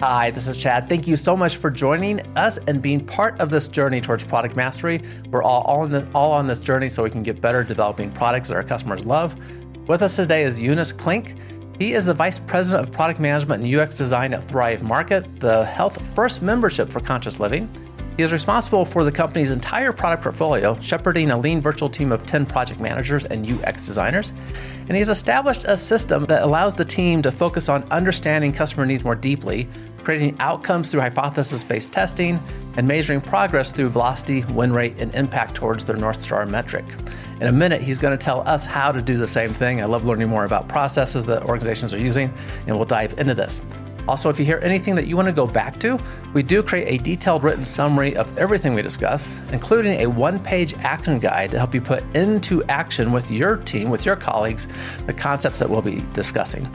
Hi, this is Chad. Thank you so much for joining us and being part of this journey towards product mastery. We're all, all, the, all on this journey so we can get better developing products that our customers love. With us today is Jonas Klink. He is the Vice President of Product Management and UX Design at Thrive Market, the health first membership for conscious living. He is responsible for the company's entire product portfolio, shepherding a lean virtual team of 10 project managers and UX designers. And he's established a system that allows the team to focus on understanding customer needs more deeply, creating outcomes through hypothesis based testing, and measuring progress through velocity, win rate, and impact towards their North Star metric. In a minute, he's going to tell us how to do the same thing. I love learning more about processes that organizations are using, and we'll dive into this. Also, if you hear anything that you want to go back to, we do create a detailed written summary of everything we discuss, including a one page action guide to help you put into action with your team, with your colleagues, the concepts that we'll be discussing.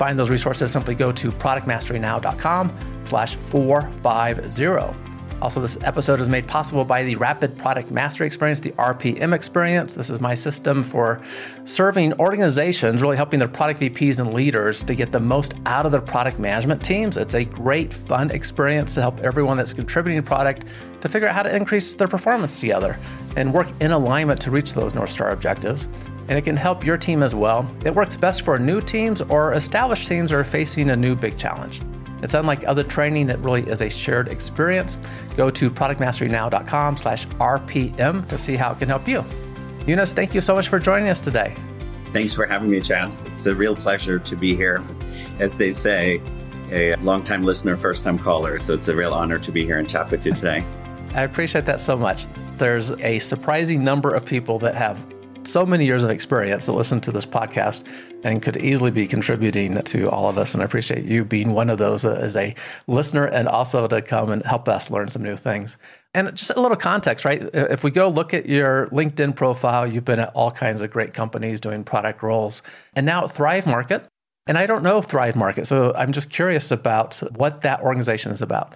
Find those resources, simply go to productmasterynow.com slash 450. Also, this episode is made possible by the Rapid Product Mastery Experience, the RPM Experience. This is my system for serving organizations, really helping their product VPs and leaders to get the most out of their product management teams. It's a great, fun experience to help everyone that's contributing to product to figure out how to increase their performance together and work in alignment to reach those North Star objectives and it can help your team as well. It works best for new teams or established teams that are facing a new big challenge. It's unlike other training, it really is a shared experience. Go to productmasterynow.com slash RPM to see how it can help you. Jonas, thank you so much for joining us today. Thanks for having me, Chad. It's a real pleasure to be here. As they say, a longtime listener, first time caller. So it's a real honor to be here and chat with you today. I appreciate that so much. There's a surprising number of people that have so many years of experience that listen to this podcast and could easily be contributing to all of us. And I appreciate you being one of those as a listener and also to come and help us learn some new things. And just a little context, right? If we go look at your LinkedIn profile, you've been at all kinds of great companies doing product roles and now Thrive Market. And I don't know Thrive Market. So I'm just curious about what that organization is about.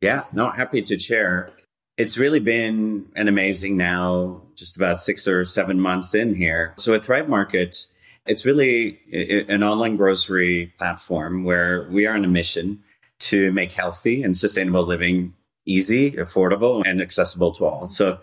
Yeah, no, happy to share. It's really been an amazing now, just about six or seven months in here. So at Thrive Market, it's really an online grocery platform where we are on a mission to make healthy and sustainable living easy, affordable, and accessible to all. So,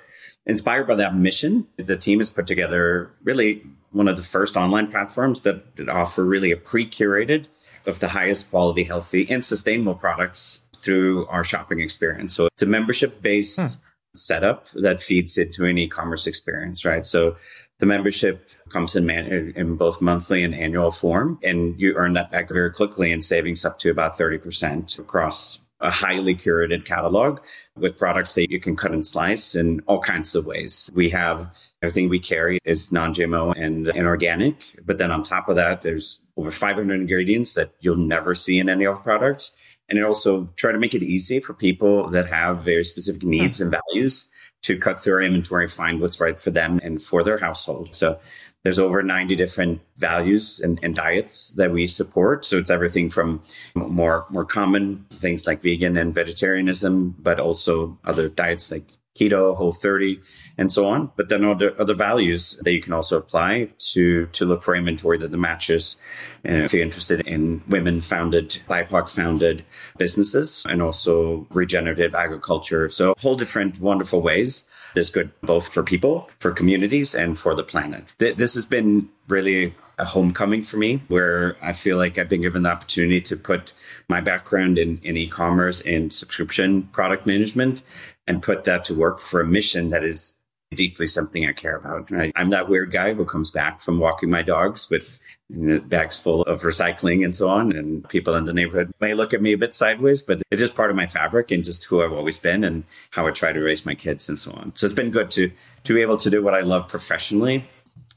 inspired by that mission, the team has put together really one of the first online platforms that, offer really a pre curated of the highest quality, healthy, and sustainable products through our shopping experience. So, it's a membership based hmm. setup that feeds into an e commerce experience, right? So, the membership comes in, man- in both monthly and annual form, and you earn that back very quickly in savings up to about 30% across a highly curated catalog with products that you can cut and slice in all kinds of ways. We have everything we carry is non-GMO and, and organic, but then on top of that, there's over 500 ingredients that you'll never see in any of our products. And it also try to make it easy for people that have very specific hmm. needs and values to cut through our inventory, find what's right for them and for their household. So there's over 90 different values and, and, diets that we support. So it's everything from more more common things like vegan and vegetarianism, but also other diets like keto, whole 30, and so on. But then other other values that you can also apply to to look for inventory that matches. And if you're interested in women founded, BIPOC founded businesses and also regenerative agriculture. So whole different wonderful ways. This good both for people, for communities, and for the planet. This has been really a homecoming for me where I feel like I've been given the opportunity to put my background in, in e-commerce and subscription product management and put that to work for a mission that is deeply something I care about. I, am that weird guy who comes back from walking my dogs with bags full of recycling and so on. And people in the neighborhood may look at me a bit sideways, but it's just part of my fabric and just who I've always been and how I try to raise my kids and so on. So it's been good to to be able to do what I love professionally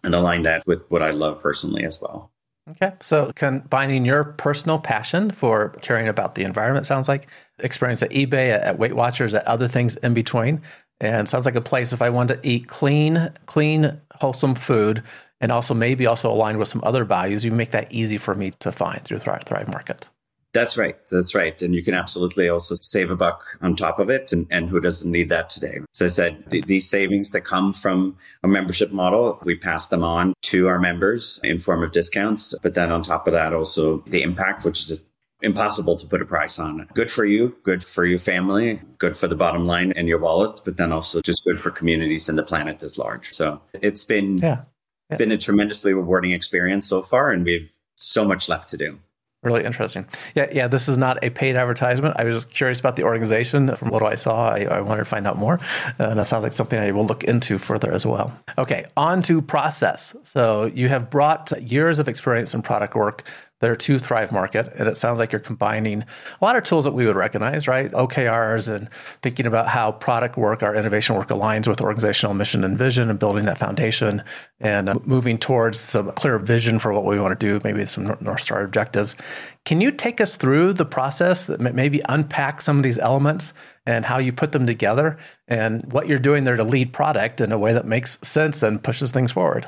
and align that with what I love personally as well. Okay. So combining your personal passion for caring about the environment sounds like experience at eBay, at Weight Watchers, at other things in between. And sounds like a place if I want to eat clean, clean, wholesome food, and also maybe also aligned with some other values, you make that easy for me to find through Thrive Market. That's right. That's right. And you can absolutely also save a buck on top of it. And, and who doesn't need that today? So I said, th- these savings that come from a membership model, we pass them on to our members in form of discounts. But then on top of that, also the impact, which is impossible to put a price on. Good for you, good for your family, good for the bottom line and your wallet, but then also just good for communities and the planet as large. So it's been yeah. Yeah. been a tremendously rewarding experience so far, and we've so much left to do. Really interesting. Yeah, yeah. This is not a paid advertisement. I was just curious about the organization. From what I saw, I, I wanted to find out more, uh, and that sounds like something I will look into further as well. Okay, on to process. So you have brought years of experience in product work there are two Thrive Market, and it sounds like you're combining a lot of tools that we would recognize, right? OKRs and thinking about how product work, our innovation work aligns with organizational mission and vision and building that foundation and uh, moving towards some clear vision for what we want to do, maybe some North Star objectives. Can you take us through the process, maybe unpack some of these elements and how you put them together and what you're doing there to lead product in a way that makes sense and pushes things forward?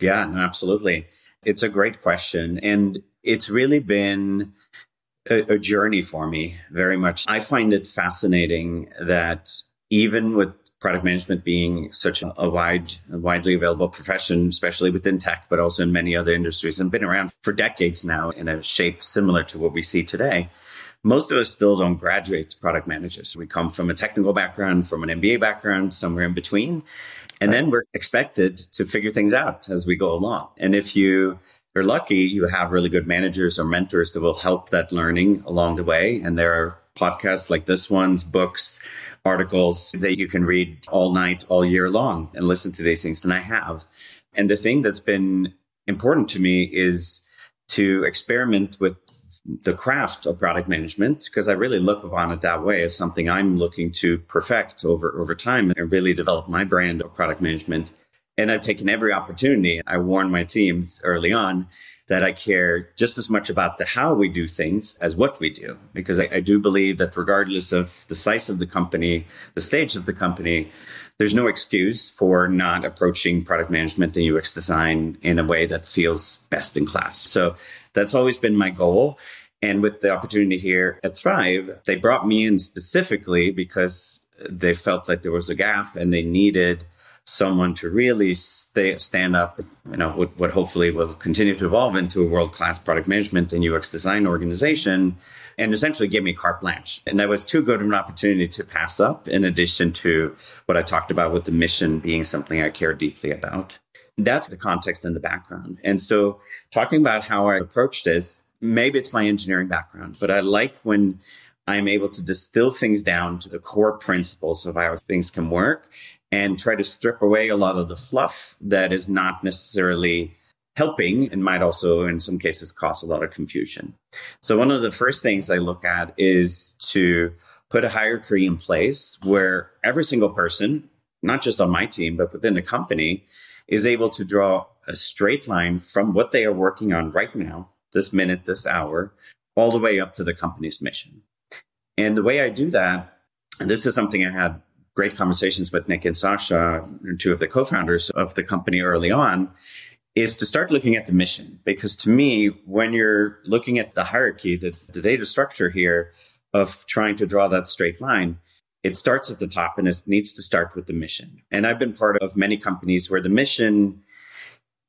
Yeah, absolutely. It's a great question. And it's really been a, a journey for me very much. I find it fascinating that even with product management being such a, wide, widely available profession, especially within tech, but also in many other industries, and been around for decades now in a shape similar to what we see today. Most of us still don't graduate product managers. We come from a technical background, from an MBA background, somewhere in between. And then we're expected to figure things out as we go along. And if you you're lucky you have really good managers or mentors that will help that learning along the way. And there are podcasts like this one's, books, articles that you can read all night, all year long and listen to these things. And I have. And the thing that's been important to me is to experiment with the craft of product management because I really look upon it that way as something I'm looking to perfect over over time and really develop my brand of product management. And I've taken every opportunity. I warn my teams early on that I care just as much about the how we do things as what we do, because I, I, do believe that regardless of the size of the company, the stage of the company, there's no excuse for not approaching product management and UX design in a way that feels best in class. So that's always been my goal. And with the opportunity here at Thrive, they brought me in specifically because they felt like there was a gap and they needed someone to really stay, stand up, you know, what, what hopefully will continue to evolve into a world class product management and UX design organization, and essentially give me carte blanche. And that was too good of an opportunity to pass up, in addition to what I talked about with the mission being something I care deeply about. That's the context and the background. And so, talking about how I approach this, maybe it's my engineering background, but I like when I'm able to distill things down to the core principles of how things can work and try to strip away a lot of the fluff that is not necessarily helping and might also, in some cases, cause a lot of confusion. So, one of the first things I look at is to put a hierarchy in place where every single person, not just on my team, but within the company, is able to draw a straight line from what they are working on right now, this minute, this hour, all the way up to the company's mission. And the way I do that, and this is something I had great conversations with Nick and Sasha, two of the co-founders of the company early on, is to start looking at the mission. Because to me, when you're looking at the hierarchy, the, the data structure here of trying to draw that straight line, it starts at the top and it needs to start with the mission. And I've been part of many companies where the mission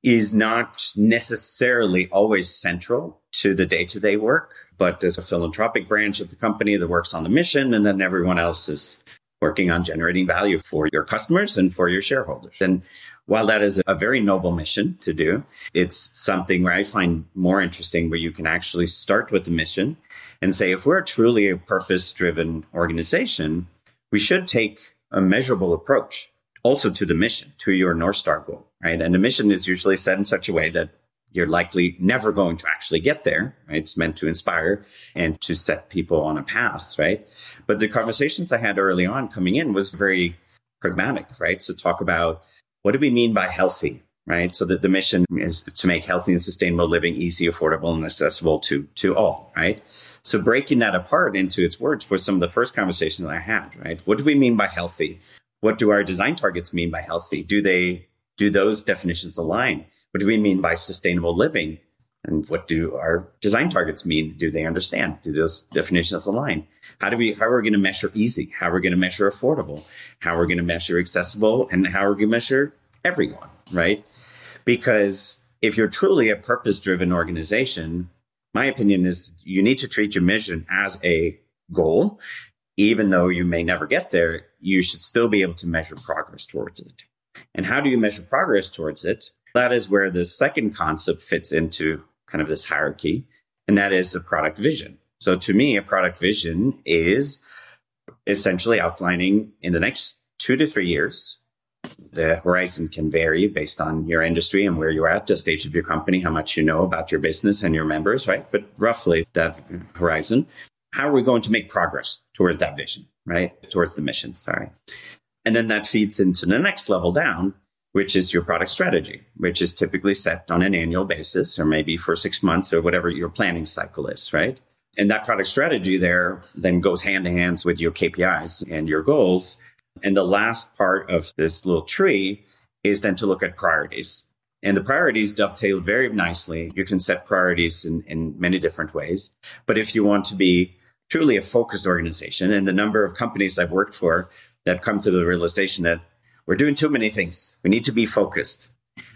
is not necessarily always central to the day to day work, but there's a philanthropic branch of the company that works on the mission, and then everyone else is working on generating value for your customers and for your shareholders. And while that is a very noble mission to do, it's something where I find more interesting where you can actually start with the mission and say, if we're truly a purpose driven organization, we should take a measurable approach also to the mission, to your North Star goal, right? And the mission is usually set in such a way that you're likely never going to actually get there. Right? It's meant to inspire and to set people on a path, right? But the conversations I had early on coming in was very pragmatic, right? So talk about what do we mean by healthy, right? So that the mission is to make healthy and sustainable living easy, affordable, and accessible to to all, right? So breaking that apart into its words was some of the first conversations I had, right? What do we mean by healthy? What do our design targets mean by healthy? Do they do those definitions align? What do we mean by sustainable living? And what do our design targets mean? Do they understand? Do those definitions align? How do we how are we going to measure easy? How are we going to measure affordable? How are we going to measure accessible? And how are we going to measure everyone, right? Because if you're truly a purpose-driven organization, my opinion is you need to treat your mission as a goal. Even though you may never get there, you should still be able to measure progress towards it. And how do you measure progress towards it? That is where the second concept fits into kind of this hierarchy, and that is a product vision. So to me, a product vision is essentially outlining in the next two to three years. The horizon can vary based on your industry and where you're at, the stage of your company, how much you know about your business and your members, right? But roughly that horizon. How are we going to make progress towards that vision, right? Towards the mission, sorry. And then that feeds into the next level down, which is your product strategy, which is typically set on an annual basis or maybe for six months or whatever your planning cycle is, right? And that product strategy there then goes hand in hand with your KPIs and your goals. And the last part of this little tree is then to look at priorities. And the priorities dovetail very nicely. You can set priorities in, in many different ways. But if you want to be truly a focused organization, and the number of companies I've worked for that come to the realization that we're doing too many things, we need to be focused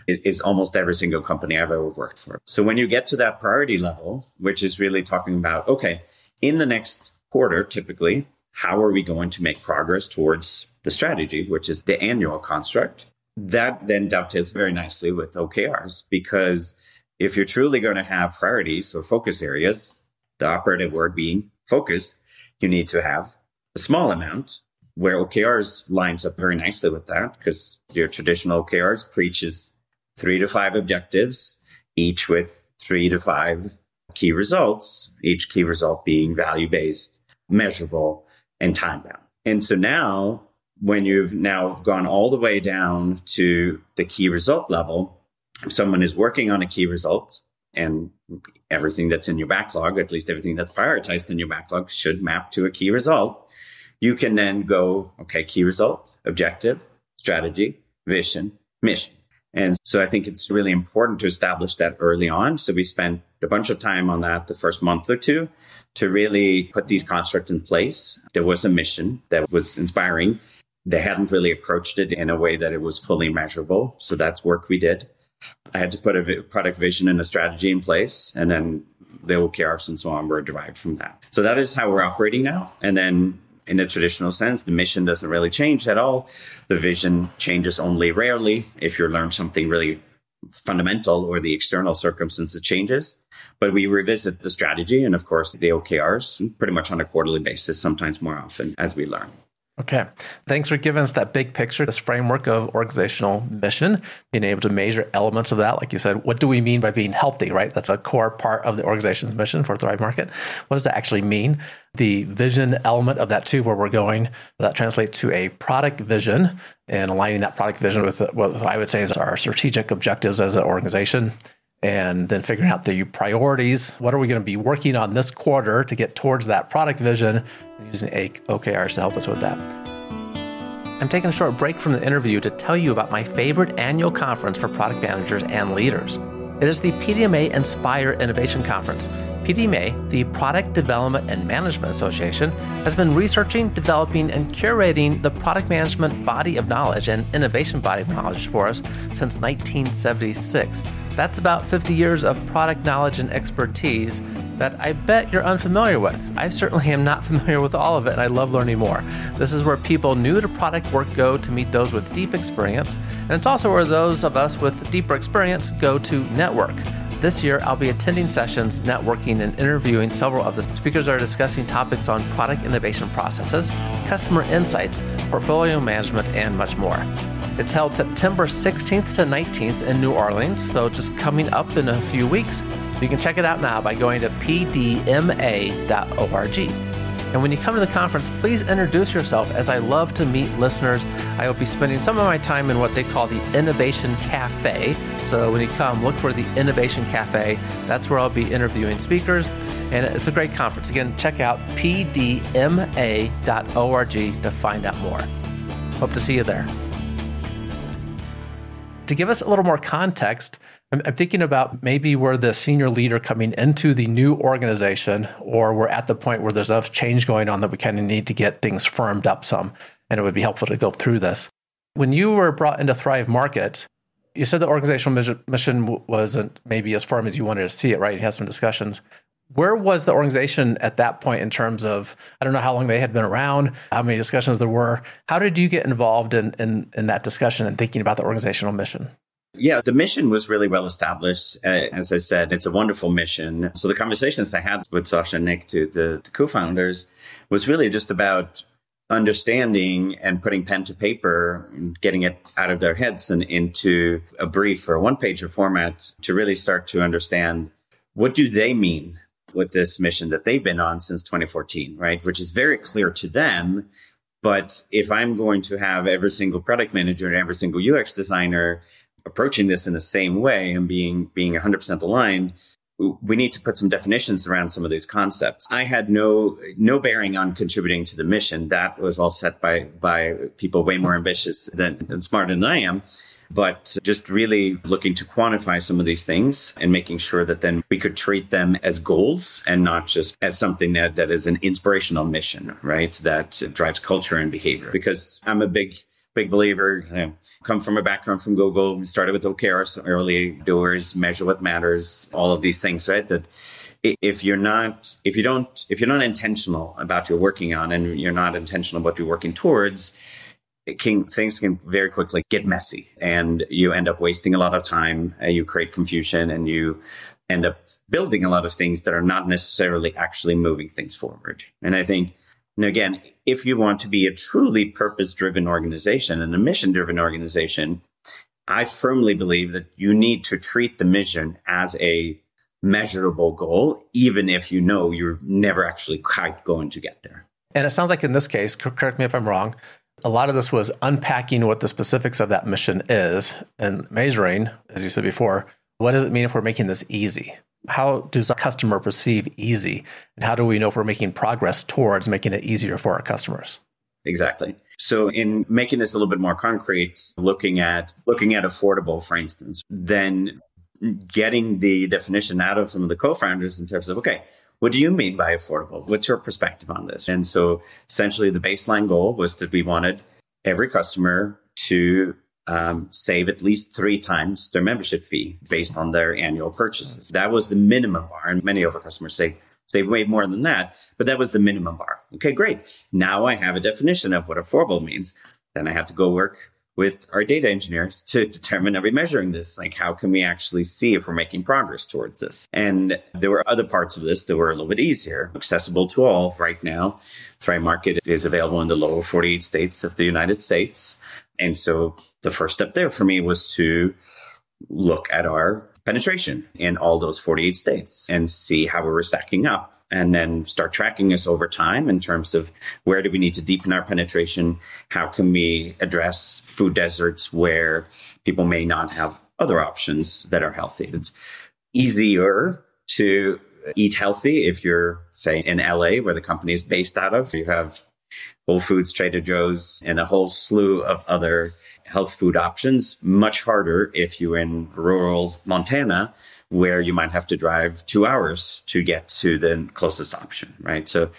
is almost every single company I've ever worked for. So when you get to that priority level, which is really talking about, okay, in the next quarter, typically, how are we going to make progress towards the strategy, which is the annual construct? That then dovetails very nicely with OKRs because if you're truly going to have priorities or focus areas, the operative word being focus, you need to have a small amount where OKRs lines up very nicely with that because your traditional OKRs preaches three to five objectives, each with three to five key results, each key result being value based, measurable, and time bound. And so now, when you've now gone all the way down to the key result level, if someone is working on a key result and everything that's in your backlog, at least everything that's prioritized in your backlog, should map to a key result, you can then go, okay, key result, objective, strategy, vision, mission. And so I think it's really important to establish that early on. So we spent a bunch of time on that the first month or two to really put these constructs in place. There was a mission that was inspiring. They hadn't really approached it in a way that it was fully measurable. So that's work we did. I had to put a product vision and a strategy in place, and then the OKRs and so on were derived from that. So that is how we're operating now. And then in a traditional sense, the mission doesn't really change at all. The vision changes only rarely if you learn something really fundamental or the external circumstances changes. But we revisit the strategy and, of course, the OKRs pretty much on a quarterly basis, sometimes more often as we learn. Okay. Thanks for giving us that big picture, this framework of organizational mission, being able to measure elements of that. Like you said, what do we mean by being healthy, right? That's a core part of the organization's mission for Thrive Market. What does that actually mean? The vision element of that, too, where we're going, that translates to a product vision and aligning that product vision with what I would say is our strategic objectives as an organization and then figuring out the priorities. What are we going to be working on this quarter to get towards that product vision? Using OKRs to help us with that. I'm taking a short break from the interview to tell you about my favorite annual conference for product managers and leaders. It is the PDMA Inspire Innovation Conference. PDMA, the Product Development and Management Association, has been researching, developing, and curating the product management body of knowledge and innovation body of knowledge for us since 1976. That's about 50 years of product knowledge and expertise that I bet you're unfamiliar with. I certainly am not familiar with all of it, and I love learning more. This is where people new to product work go to meet those with deep experience, and it's also where those of us with deeper experience go to network. This year, I'll be attending sessions, networking, and interviewing several of the speakers that are discussing topics on product innovation processes, customer insights, portfolio management, and much more. It's held September 16th to 19th in New Orleans, so just coming up in a few weeks. You can check it out now by going to pdma.org. And when you come to the conference, please introduce yourself as I love to meet listeners. I will be spending some of my time in what they call the Innovation Cafe. So when you come, look for the Innovation Cafe. That's where I'll be interviewing speakers. And it's a great conference. Again, check out pdma.org to find out more. Hope to see you there to give us a little more context, I'm, I'm, thinking about maybe we're the senior leader coming into the new organization, or we're at the point where there's enough change going on that we kind of need to get things firmed up some. And it would be helpful to go through this. When you were brought into Thrive Market, you said the organizational mission wasn't maybe as firm as you wanted to see it, right? You had some discussions. Where was the organization at that point in terms of, I don't know how long they had been around, how many discussions there were. How did you get involved in, in, in that discussion and thinking about the organizational mission? Yeah, the mission was really well established. Uh, as I said, it's a wonderful mission. So the conversations I had with Sasha and Nick, to the, the co-founders, was really just about understanding and putting pen to paper, and getting it out of their heads and into a brief or one pager format to really start to understand what do they mean with this mission that they've been on since 2014, right? Which is very clear to them. But if I'm going to have every single product manager and every single UX designer approaching this in the same way and being being 100% aligned, we need to put some definitions around some of these concepts. I had no no bearing on contributing to the mission. That was all set by by people way more ambitious than, than smarter than I am. But just really looking to quantify some of these things and making sure that then we could treat them as goals and not just as something that, that is an inspirational mission, right? That drives culture and behavior. Because I'm a big big believer. You know, come from a background from Google, started with OKRs, early doers, measure what matters, all of these things, right? That if you're not, if you don't, if you're not intentional about you're working on and you're not intentional about what you're working towards, can, things can very quickly get messy and you end up wasting a lot of time. Uh, you create confusion and you end up building a lot of things that are not necessarily actually moving things forward. And I think and again, if you want to be a truly purpose driven organization and a mission driven organization, I firmly believe that you need to treat the mission as a measurable goal, even if you know you're never actually quite going to get there. And it sounds like in this case, correct me if I'm wrong, a lot of this was unpacking what the specifics of that mission is and measuring, as you said before, what does it mean if we're making this easy? how does a customer perceive easy? And how do we know if we're making progress towards making it easier for our customers? Exactly. So in making this a little bit more concrete, looking at looking at affordable, for instance, then getting the definition out of some of the co-founders in terms of okay, what do you mean by affordable? What's your perspective on this? And so essentially the baseline goal was that we wanted every customer to um, save at least three times their membership fee based on their annual purchases. That was the minimum bar. And many of our customers say, save way more than that, but that was the minimum bar. Okay, great. Now I have a definition of what affordable means. Then I have to go work with our data engineers to determine are we measuring this? Like, how can we actually see if we're making progress towards this? And there were other parts of this that were a little bit easier, accessible to all right now. Thrive Market is available in the lower 48 states of the United States. And so the first step there for me was to look at our penetration in all those 48 states and see how we were stacking up and then start tracking us over time in terms of where do we need to deepen our penetration? How can we address food deserts where people may not have other options that are healthy? It's easier to eat healthy if you're say in LA where the company is based out of. You have Whole Foods, Trader Joe's, and a whole slew of other health food options. Much harder if you're in rural Montana, where you might have to drive two hours to get to the closest option, right? So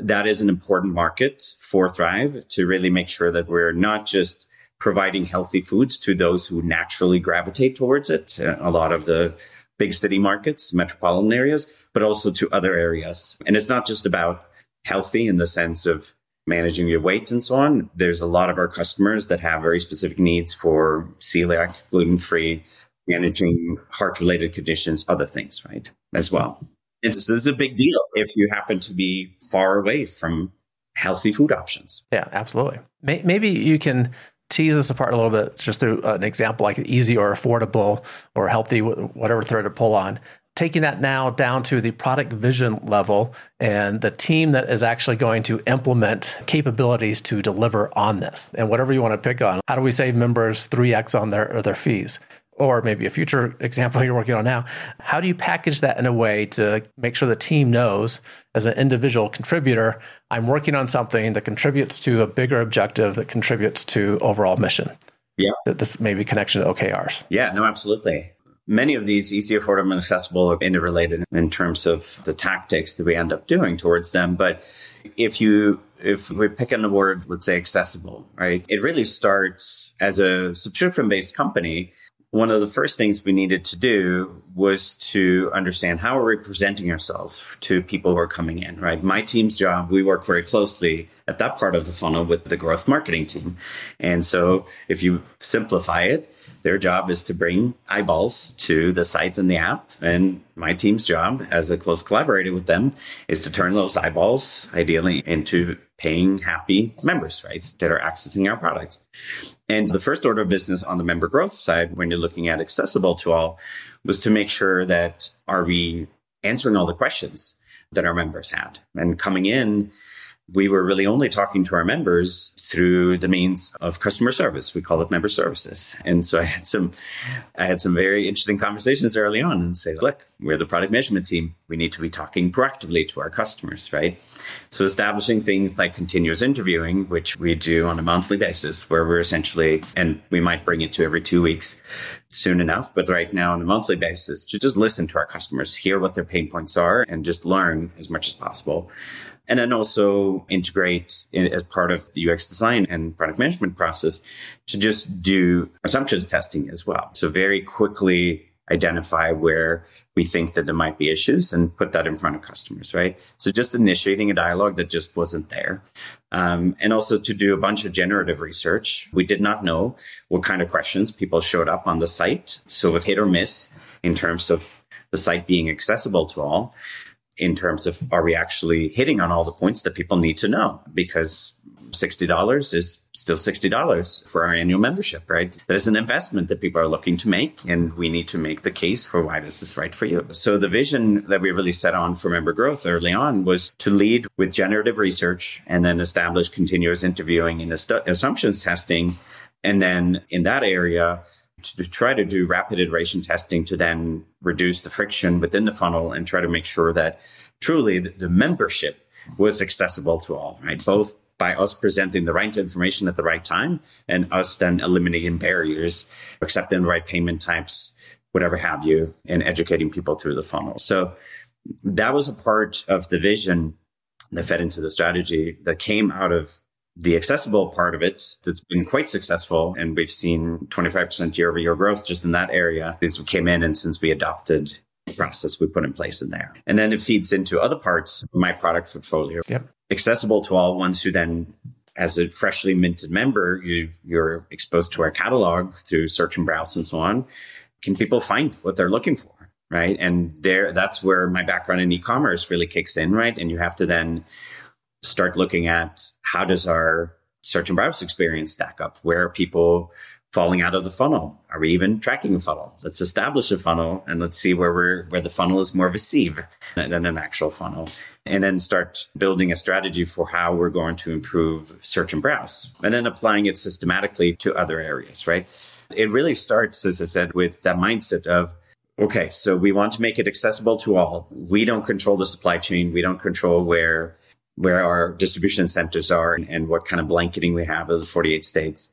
that is an important market for Thrive to really make sure that we're not just providing healthy foods to those who naturally gravitate towards it. Uh, a lot of the big city markets, metropolitan areas, but also to other areas. And it's not just about healthy in the sense of managing your weight and so on. There's a lot of our customers that have very specific needs for celiac, gluten free, managing heart related conditions, other things, right? As well. And so this is a big deal if you happen to be far away from healthy food options. Yeah, absolutely. Maybe you can tease this apart a little bit just through an example like easy or affordable or healthy, whatever thread to pull on taking that now down to the product vision level and the team that is actually going to implement capabilities to deliver on this. And whatever you want to pick on how do we save members 3x on their their fees? Or maybe a future example you're working on now how do you package that in a way to make sure the team knows as an individual contributor i'm working on something that contributes to a bigger objective that contributes to overall mission? Yeah. That this may be connection to okrs yeah no absolutely many of these easy, affordable, and accessible are interrelated in terms of the tactics that we end up doing towards them. But if you if we pick on the word, let's say accessible, right? It really starts as a subscription based company. one of the first things we needed to do was to understand how are we presenting ourselves to people who are coming in, right? My team's job, we work very closely at that part of the funnel with the growth marketing team. And so if you simplify it, their job is to bring eyeballs to the site and the app. And my team's job as a close collaborator with them is to turn those eyeballs ideally into paying happy members, right, that are accessing our products. And the first order of business on the member growth side, when you're looking at accessible to all, was to make sure that are we answering all the questions that our members had and coming in we were really only talking to our members through the means of customer service. We call it member services. And so I had some I had some very interesting conversations early on and say, look, we're the product measurement team. We need to be talking proactively to our customers, right? So establishing things like continuous interviewing, which we do on a monthly basis, where we're essentially and we might bring it to every two weeks soon enough, but right now on a monthly basis to just listen to our customers, hear what their pain points are, and just learn as much as possible and then also integrate in, as part of the UX design and product management process to just do assumptions testing as well. So very quickly identify where we think that there might be issues and put that in front of customers, right? So just initiating a dialogue that just wasn't there. Um, and also to do a bunch of generative research. We did not know what kind of questions people showed up on the site. So with hit or miss in terms of the site being accessible to all in terms of are we actually hitting on all the points that people need to know? Because $60 is still $60 for our annual membership, right? That is an investment that people are looking to make, and we need to make the case for why this is right for you. So, the vision that we really set on for member growth early on was to lead with generative research and then establish continuous interviewing and assumptions testing. And then in that area, to try to do rapid iteration testing to then reduce the friction within the funnel and try to make sure that truly the, membership was accessible to all, right? Both by us presenting the right information at the right time and us then eliminating barriers, accepting the right payment types, whatever have you, and educating people through the funnel. So that was a part of the vision that fed into the strategy that came out of the accessible part of it that's been quite successful and we've seen 25% year over year growth just in that area since we came in and since we adopted the process we put in place in there. And then it feeds into other parts of my product portfolio. Yep. accessible to all ones who then as a freshly minted member you you're exposed to our catalog through search and browse and so on can people find what they're looking for right? And there that's where my background in e-commerce really kicks in right? And you have to then start looking at how does our search and browse experience stack up? Where are people falling out of the funnel? Are we even tracking a funnel? Let's establish a funnel and let's see where we're where the funnel is more of a sieve than an actual funnel. And then start building a strategy for how we're going to improve search and browse. And then applying it systematically to other areas, right? It really starts, as I said, with that mindset of okay, so we want to make it accessible to all. We don't control the supply chain. We don't control where where our distribution centers are and what kind of blanketing we have of the 48 states.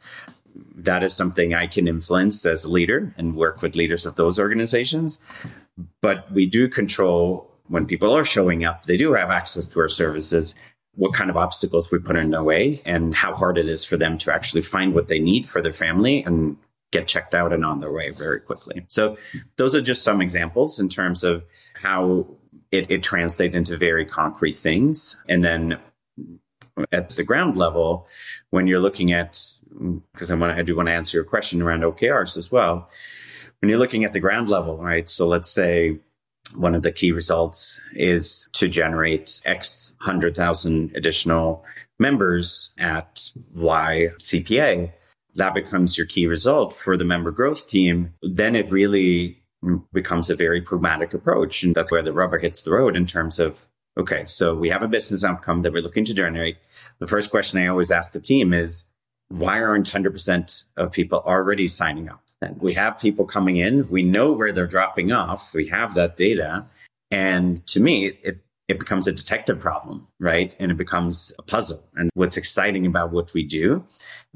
That is something I can influence as a leader and work with leaders of those organizations. But we do control when people are showing up, they do have access to our services, what kind of obstacles we put in their way, and how hard it is for them to actually find what they need for their family and get checked out and on their way very quickly. So, those are just some examples in terms of how it, it translates into very concrete things. And then at the ground level, when you're looking at, because I want I do want to answer your question around OKRs as well. When you're looking at the ground level, right? So let's say one of the key results is to generate X hundred thousand additional members at Y CPA. That becomes your key result for the member growth team. Then it really becomes a very pragmatic approach. And that's where the rubber hits the road in terms of, okay, so we have a business outcome that we're looking to generate. The first question I always ask the team is, why aren't 100% of people already signing up? We have people coming in. We know where they're dropping off. We have that data. And to me, it, it becomes a detective problem, right? And it becomes a puzzle. And what's exciting about what we do,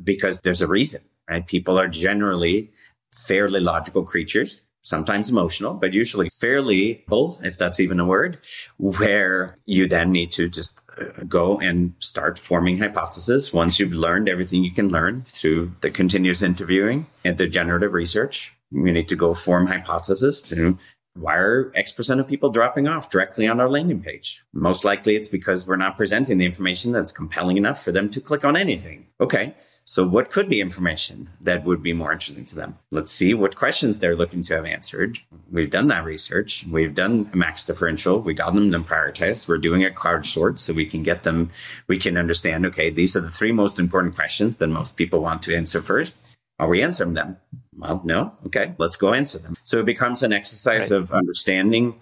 because there's a reason, right? People are generally fairly logical creatures sometimes emotional, but usually fairly full, if that's even a word, where you then need to just uh, go and start forming hypotheses once you've learned everything you can learn through the continuous interviewing and the generative research. You need to go form hypothesis to why are X percent of people dropping off directly on our landing page? Most likely it's because we're not presenting the information that's compelling enough for them to click on anything. Okay, so what could be information that would be more interesting to them? Let's see what questions they're looking to have answered. We've done that research. We've done a max differential. We got them them prioritized. We're doing a card sort so we can get them, we can understand, okay, these are the three most important questions that most people want to answer first. Are we answering them? Well, no. Okay, let's go answer them. So it becomes an exercise right. of understanding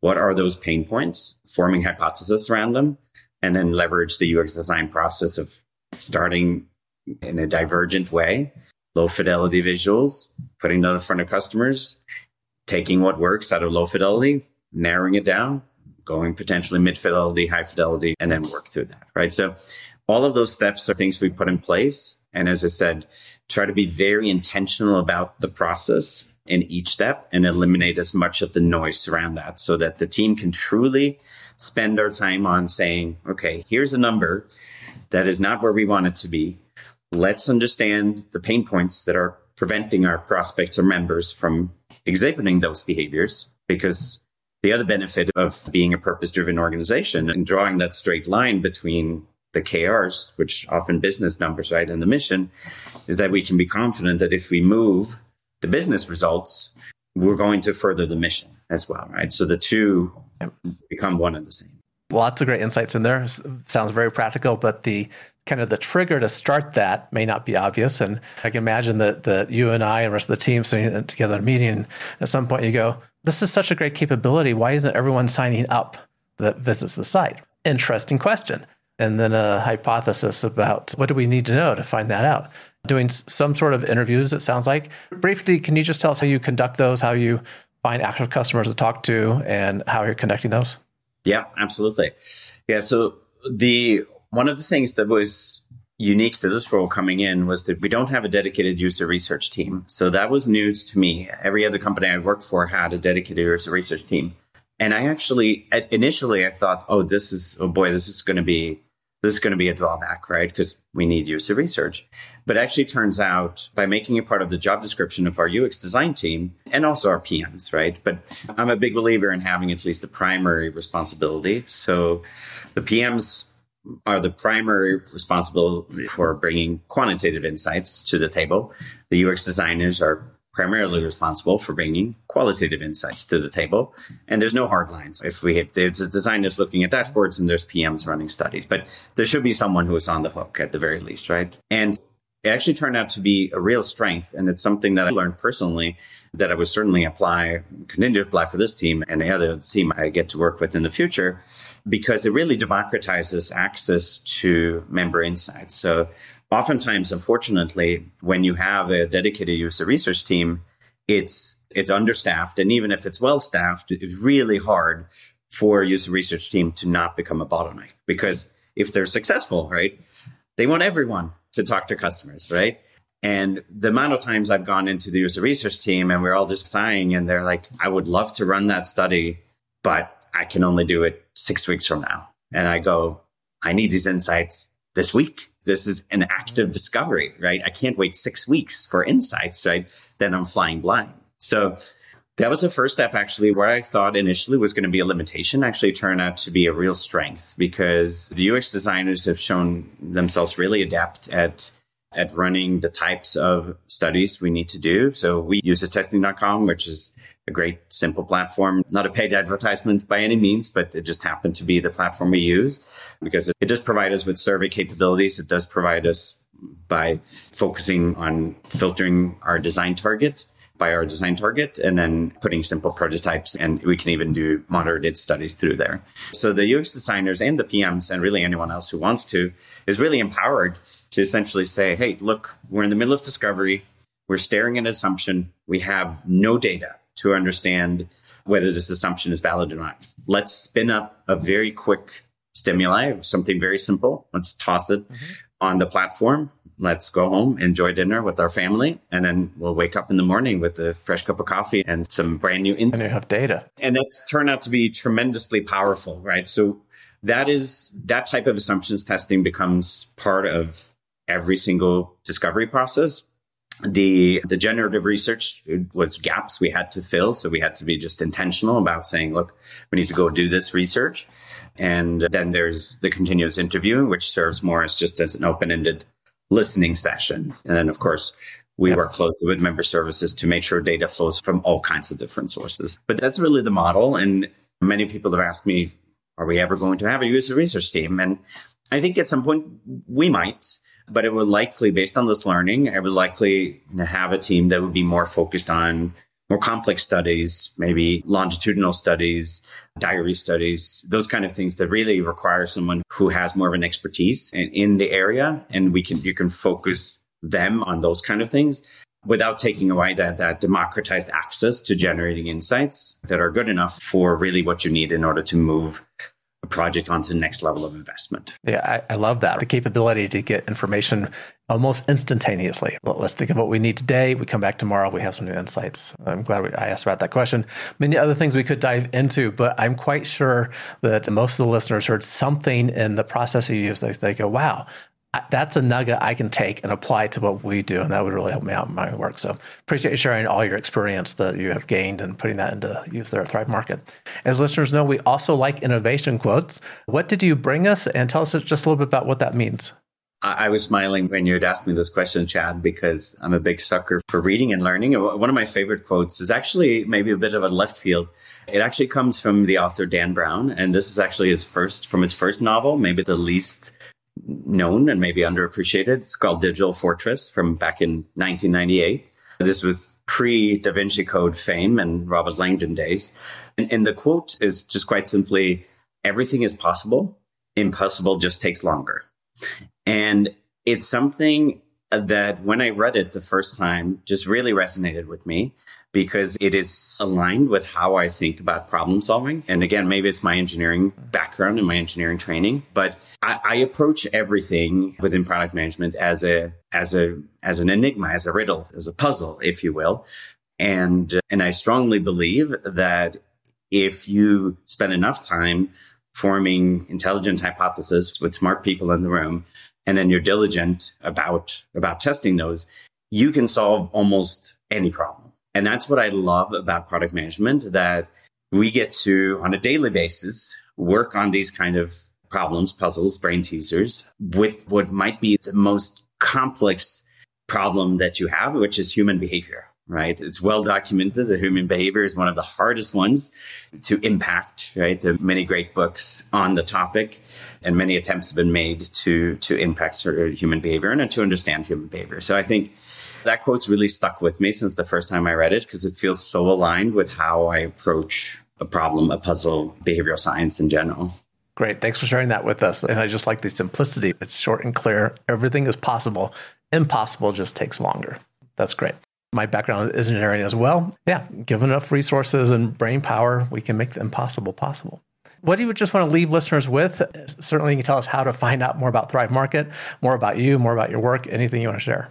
what are those pain points, forming hypothesis around them, and then leverage the UX design process of starting in a divergent way, low fidelity visuals, putting them in front of customers, taking what works out of low fidelity, narrowing it down, going potentially mid fidelity, high fidelity, and then work through that. Right. So all of those steps are things we put in place. And as I said, try to be very intentional about the process in each step and eliminate as much of the noise around that so that the team can truly spend our time on saying, okay, here's a number that is not where we want it to be. Let's understand the pain points that are preventing our prospects or members from exhibiting those behaviors because the other benefit of being a purpose driven organization and drawing that straight line between the KRs, which often business numbers, right, and the mission, is that we can be confident that if we move the business results, we're going to further the mission as well, right? So the two become one and the same. Lots of great insights in there. Sounds very practical, but the kind of the trigger to start that may not be obvious. And I can imagine that that you and I and the rest of the team sitting together in a meeting, at some point you go, "This is such a great capability. Why isn't everyone signing up that visits the site?" Interesting question and then a hypothesis about what do we need to know to find that out. Doing some sort of interviews, it sounds like. Briefly, can you just tell us how you conduct those, how you find actual customers to talk to, and how you're connecting those? Yeah, absolutely. Yeah, so the one of the things that was unique to this role coming in was that we don't have a dedicated user research team. So that was news to me. Every other company I worked for had a dedicated user research team. And I actually, initially, I thought, oh, this is, oh boy, this is going to be this is going to be a drawback, right? Because we need user research. But actually turns out by making it part of the job description of our UX design team and also our PMs, right? But I'm a big believer in having at least the primary responsibility. So the PMs are the primary responsibility for bringing quantitative insights to the table. The UX designers are primarily responsible for bringing qualitative insights to the table. And there's no hard lines. If we have, there's a designer looking at dashboards and there's PMs running studies, but there should be someone who is on the hook at the very least, right? And it actually turned out to be a real strength. And it's something that I learned personally that I would certainly apply, continue to apply for this team and the other team I get to work with in the future, because it really democratizes access to member insights. So oftentimes, unfortunately, when you have a dedicated user research team, it's it's understaffed, and even if it's well staffed, it's really hard for a user research team to not become a bottleneck because if they're successful, right, they want everyone to talk to customers, right? And the amount of times I've gone into the user research team and we're all just sighing and they're like, I would love to run that study, but I can only do it six weeks from now. And I go, I need these insights this week this is an active discovery, right? I can't wait six weeks for insights, right? Then I'm flying blind. So that was the first step, actually, where I thought initially was going to be a limitation, actually turned out to be a real strength because the UX designers have shown themselves really adept at at running the types of studies we need to do. So we use a testing.com, which is a great, simple platform, not a paid advertisement by any means, but it just happened to be the platform we use because it does provide us with survey capabilities. It does provide us by focusing on filtering our design target by our design target and then putting simple prototypes and we can even do moderated studies through there. So the UX designers and the PMs and really anyone else who wants to is really empowered to essentially say, hey, look, we're in the middle of discovery. We're staring at an assumption. We have no data to understand whether this assumption is valid or not. Let's spin up a very quick stimuli, something very simple. Let's toss it mm-hmm. on the platform. Let's go home, enjoy dinner with our family, and then we'll wake up in the morning with a fresh cup of coffee and some brand new insights. And you have data. And that's turned out to be tremendously powerful, right? So that is that type of assumptions testing becomes part of every single discovery process the the generative research was gaps we had to fill so we had to be just intentional about saying look we need to go do this research. And then there's the continuous interview which serves more as just as an open-ended listening session. And then of course we work closely with member services to make sure data flows from all kinds of different sources. But that's really the model. And many people have asked me are we ever going to have a user research team? And i think at some point we might but it would likely, based on this learning, I would likely have a team that would be more focused on more complex studies, maybe longitudinal studies, diary studies, those kind of things that really require someone who has more of an expertise in, in the area. And we can, you can focus them on those kind of things without taking away that, that democratized access to generating insights that are good enough for really what you need in order to move project onto the next level of investment. Yeah, I, I, love that. The capability to get information almost instantaneously. Well, let's think of what we need today. We come back tomorrow, we have some new insights. I'm glad we, I asked about that question. Many other things we could dive into, but I'm quite sure that most of the listeners heard something in the process you use. They, they go, wow, that's a nugget I can take and apply to what we do, and that would really help me out in my work. So appreciate you sharing all your experience that you have gained and putting that into use there at Thrive Market. As listeners know, we also like innovation quotes. What did you bring us, and tell us just a little bit about what that means. I was smiling when you had asked me this question, Chad, because I'm a big sucker for reading and learning. One of my favorite quotes is actually maybe a bit of a left field. It actually comes from the author Dan Brown, and this is actually his first from his first novel, maybe the least known and maybe underappreciated. It's called Digital Fortress from back in 1998. This was pre Da Vinci Code fame and Robert Langdon days. And, and the quote is just quite simply everything is possible, impossible just takes longer. And it's something that when I read it the first time just really resonated with me because it is aligned with how I think about problem solving. And again, maybe it's my engineering background and my engineering training, but I, I, approach everything within product management as a as a as an enigma, as a riddle, as a puzzle, if you will. And and I strongly believe that if you spend enough time forming intelligent hypotheses with smart people in the room, and then you're diligent about about testing those, you can solve almost any problem. And that's what I love about product management that we get to, on a daily basis, work on these kind of problems, puzzles, brain teasers with what might be the most complex problem that you have, which is human behavior, right? It's well documented that human behavior is one of the hardest ones to impact, right? There are many great books on the topic and many attempts have been made to, to impact human behavior and to understand human behavior. So I think that quote's really stuck with me since the first time I read it because it feels so aligned with how I approach a problem, a puzzle, behavioral science in general. Great. Thanks for sharing that with us. And I just like the simplicity. It's short and clear. Everything is possible. Impossible just takes longer. That's great. My background is engineering as well. Yeah, given enough resources and brain power, we can make the impossible possible. What do you just want to leave listeners with? Certainly, you can tell us how to find out more about Thrive Market, more about you, more about your work, anything you want to share.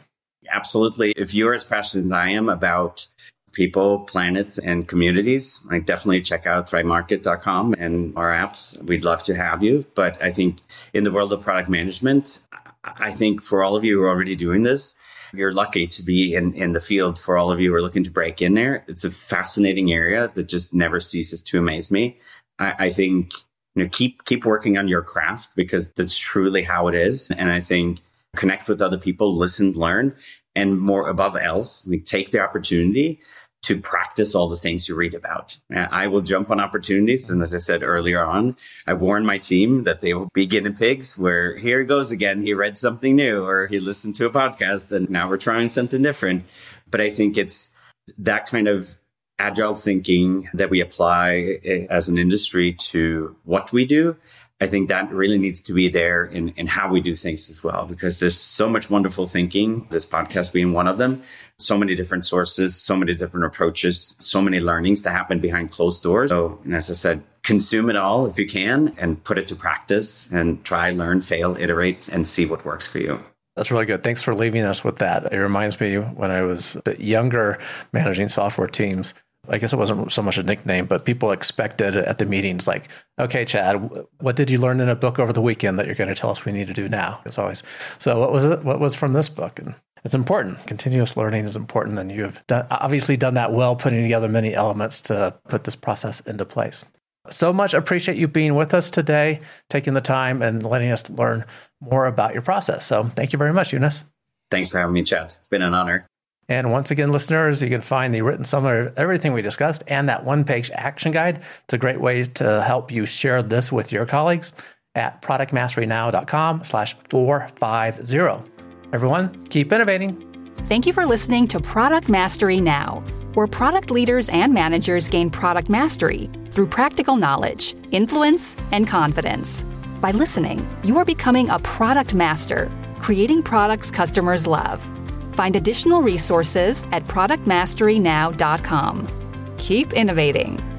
Absolutely. If you're as passionate as I am about people, planets, and communities, I definitely check out thrivemarket.com and our apps. We'd love to have you. But I think in the world of product management, I think for all of you who are already doing this, you're lucky to be in, in the field for all of you who are looking to break in there. It's a fascinating area that just never ceases to amaze me. I, I think you know keep keep working on your craft because that's truly how it is. And I think connect with other people, listen, learn, and more above else, like take the opportunity to practice all the things you read about. I will jump on opportunities. And as I said earlier on, I warn my team that they will be guinea pigs where here he goes again. He read something new or he listened to a podcast and now we're trying something different. But I think it's that kind of agile thinking that we apply eh, as an industry to what we do I think that really needs to be there in, in how we do things as well, because there's so much wonderful thinking, this podcast being one of them, so many different sources, so many different approaches, so many learnings to happen behind closed doors. So, as I said, consume it all if you can and put it to practice and try, learn, fail, iterate, and see what works for you. That's really good. Thanks for leaving us with that. It reminds me when I was a bit younger managing software teams I guess it wasn't so much a nickname, but people expected at the meetings, like, okay, Chad, what did you learn in a book over the weekend that you're going to tell us we need to do now? It's always so. What was it? What was from this book? And It's important. Continuous learning is important, and you've done, obviously done that well, putting together many elements to put this process into place. So much appreciate you being with us today, taking the time and letting us learn more about your process. So thank you very much, Jonas. Thanks for having me, Chad. It's been an honor. And once again, listeners, you can find the written summary of everything we discussed and that one page action guide. It's a great way to help you share this with your colleagues at productmasterynow.com slash 450. Everyone, keep innovating. Thank you for listening to Product Mastery Now, where product leaders and managers gain product mastery through practical knowledge, influence, and confidence. By listening, you are becoming a product master, creating products customers love. Find additional resources at productmasterynow.com. Keep innovating.